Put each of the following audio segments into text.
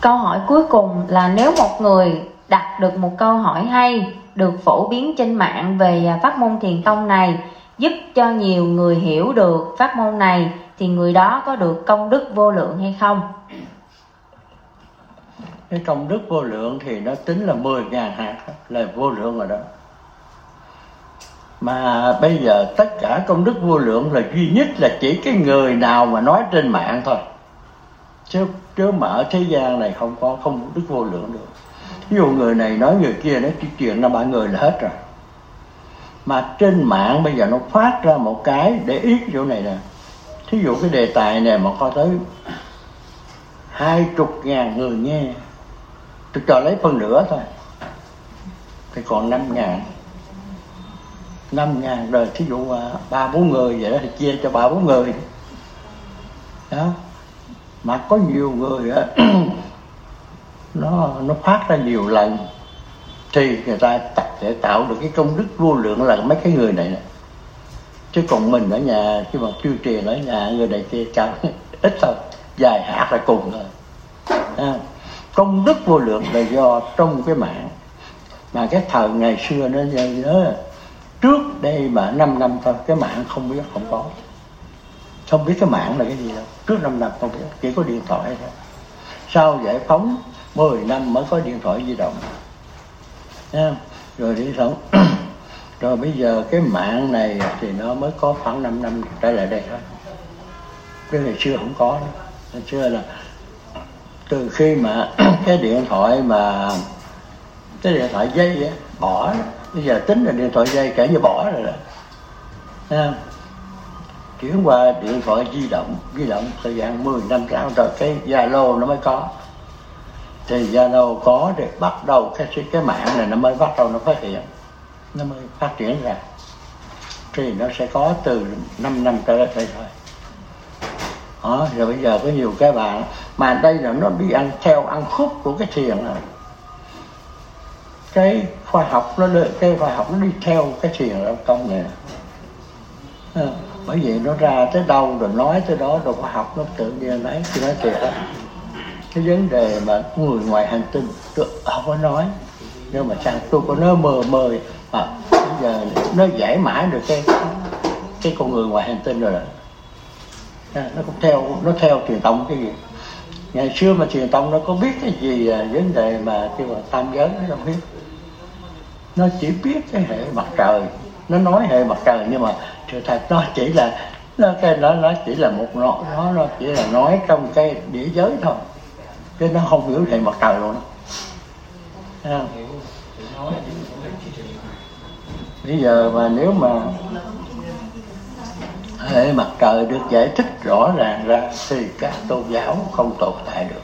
câu hỏi cuối cùng là nếu một người đặt được một câu hỏi hay được phổ biến trên mạng về à, pháp môn thiền tông này, giúp cho nhiều người hiểu được pháp môn này, thì người đó có được công đức vô lượng hay không? Cái công đức vô lượng thì nó tính là 10 ngàn hạt, là vô lượng rồi đó. Mà bây giờ tất cả công đức vô lượng là duy nhất là chỉ cái người nào mà nói trên mạng thôi chứ chứ mà ở thế gian này không có, không đức vô lượng được. Ví dụ người này nói người kia nói cái chuyện là ba người là hết rồi. Mà trên mạng bây giờ nó phát ra một cái để ý chỗ này nè. Thí dụ cái đề tài này mà có tới hai chục ngàn người nghe, tôi cho lấy phần nửa thôi. Thì còn năm ngàn. Năm ngàn rồi thí dụ à, ba bốn người vậy đó thì chia cho ba bốn người. Đó mà có nhiều người á nó nó phát ra nhiều lần thì người ta tập để tạo được cái công đức vô lượng là mấy cái người này nè. Chứ còn mình ở nhà khi mà tuyên truyền ở nhà người này kia chẳng ít thôi dài hạt là cùng thôi. À, công đức vô lượng là do trong cái mạng. Mà cái thời ngày xưa nó nhớ trước đây mà 5 năm thôi cái mạng không biết không có không biết cái mạng là cái gì đâu. Trước năm năm không biết. Chỉ có điện thoại thôi. Sau giải phóng 10 năm mới có điện thoại di động. Nha. rồi đi sống rồi bây giờ cái mạng này thì nó mới có khoảng 5 năm trở lại đây thôi. Cái ngày xưa không có nữa ngày xưa là từ khi mà cái điện thoại mà cái điện thoại dây ấy, bỏ bây giờ tính là điện thoại dây kể như bỏ rồi đó chuyển qua điện thoại di động di động thời gian 10 năm sau rồi cái zalo nó mới có. Thì zalo có để bắt đầu cái cái mạng này nó mới bắt đầu nó phát hiện nó mới phát triển ra. Thì nó sẽ có từ 5 năm tới đây thôi. Đó, rồi bây giờ có nhiều cái bạn mà đây là nó đi ăn theo ăn khúc của cái thiền này. Cái khoa học nó cái khoa học nó đi theo cái thiền công nghệ. À, bởi vì nó ra tới đâu rồi nói tới đó rồi có học nó tự nhiên lấy thì nói thiệt đó cái vấn đề mà người ngoài hành tinh, tôi không có nói. Nhưng mà sao tôi có nói mờ mờ mà bây giờ nó giải mã được cái cái con người ngoài hành tinh rồi đó. À, nó cũng theo, nó theo truyền tông cái gì? Ngày xưa mà truyền tông nó có biết cái gì à, vấn đề mà kêu là tam giới, nó không biết. Nó chỉ biết cái hệ mặt trời. Nó nói hệ mặt trời nhưng mà sự thật. Nó chỉ là nó cái nó nó chỉ là một nó nó nó chỉ là nói trong cái địa giới thôi. Chứ nó không hiểu hệ mặt trời luôn. Đó. bây giờ mà nếu mà hệ mặt trời được giải thích rõ ràng ra thì các tôn giáo không tồn tại được.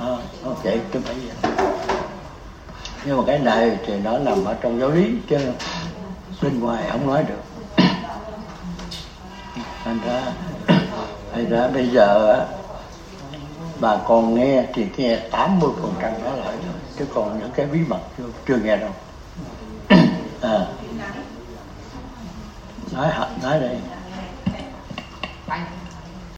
À, nó vậy cái bây giờ. Nhưng mà cái này thì nó nằm ở trong giáo lý chứ bên ngoài không nói được. Thành ra thành ra bây giờ bà con nghe thì nghe 80 phần trăm đó lại thôi chứ còn những cái bí mật chưa, chưa nghe đâu. À. Nói nói đây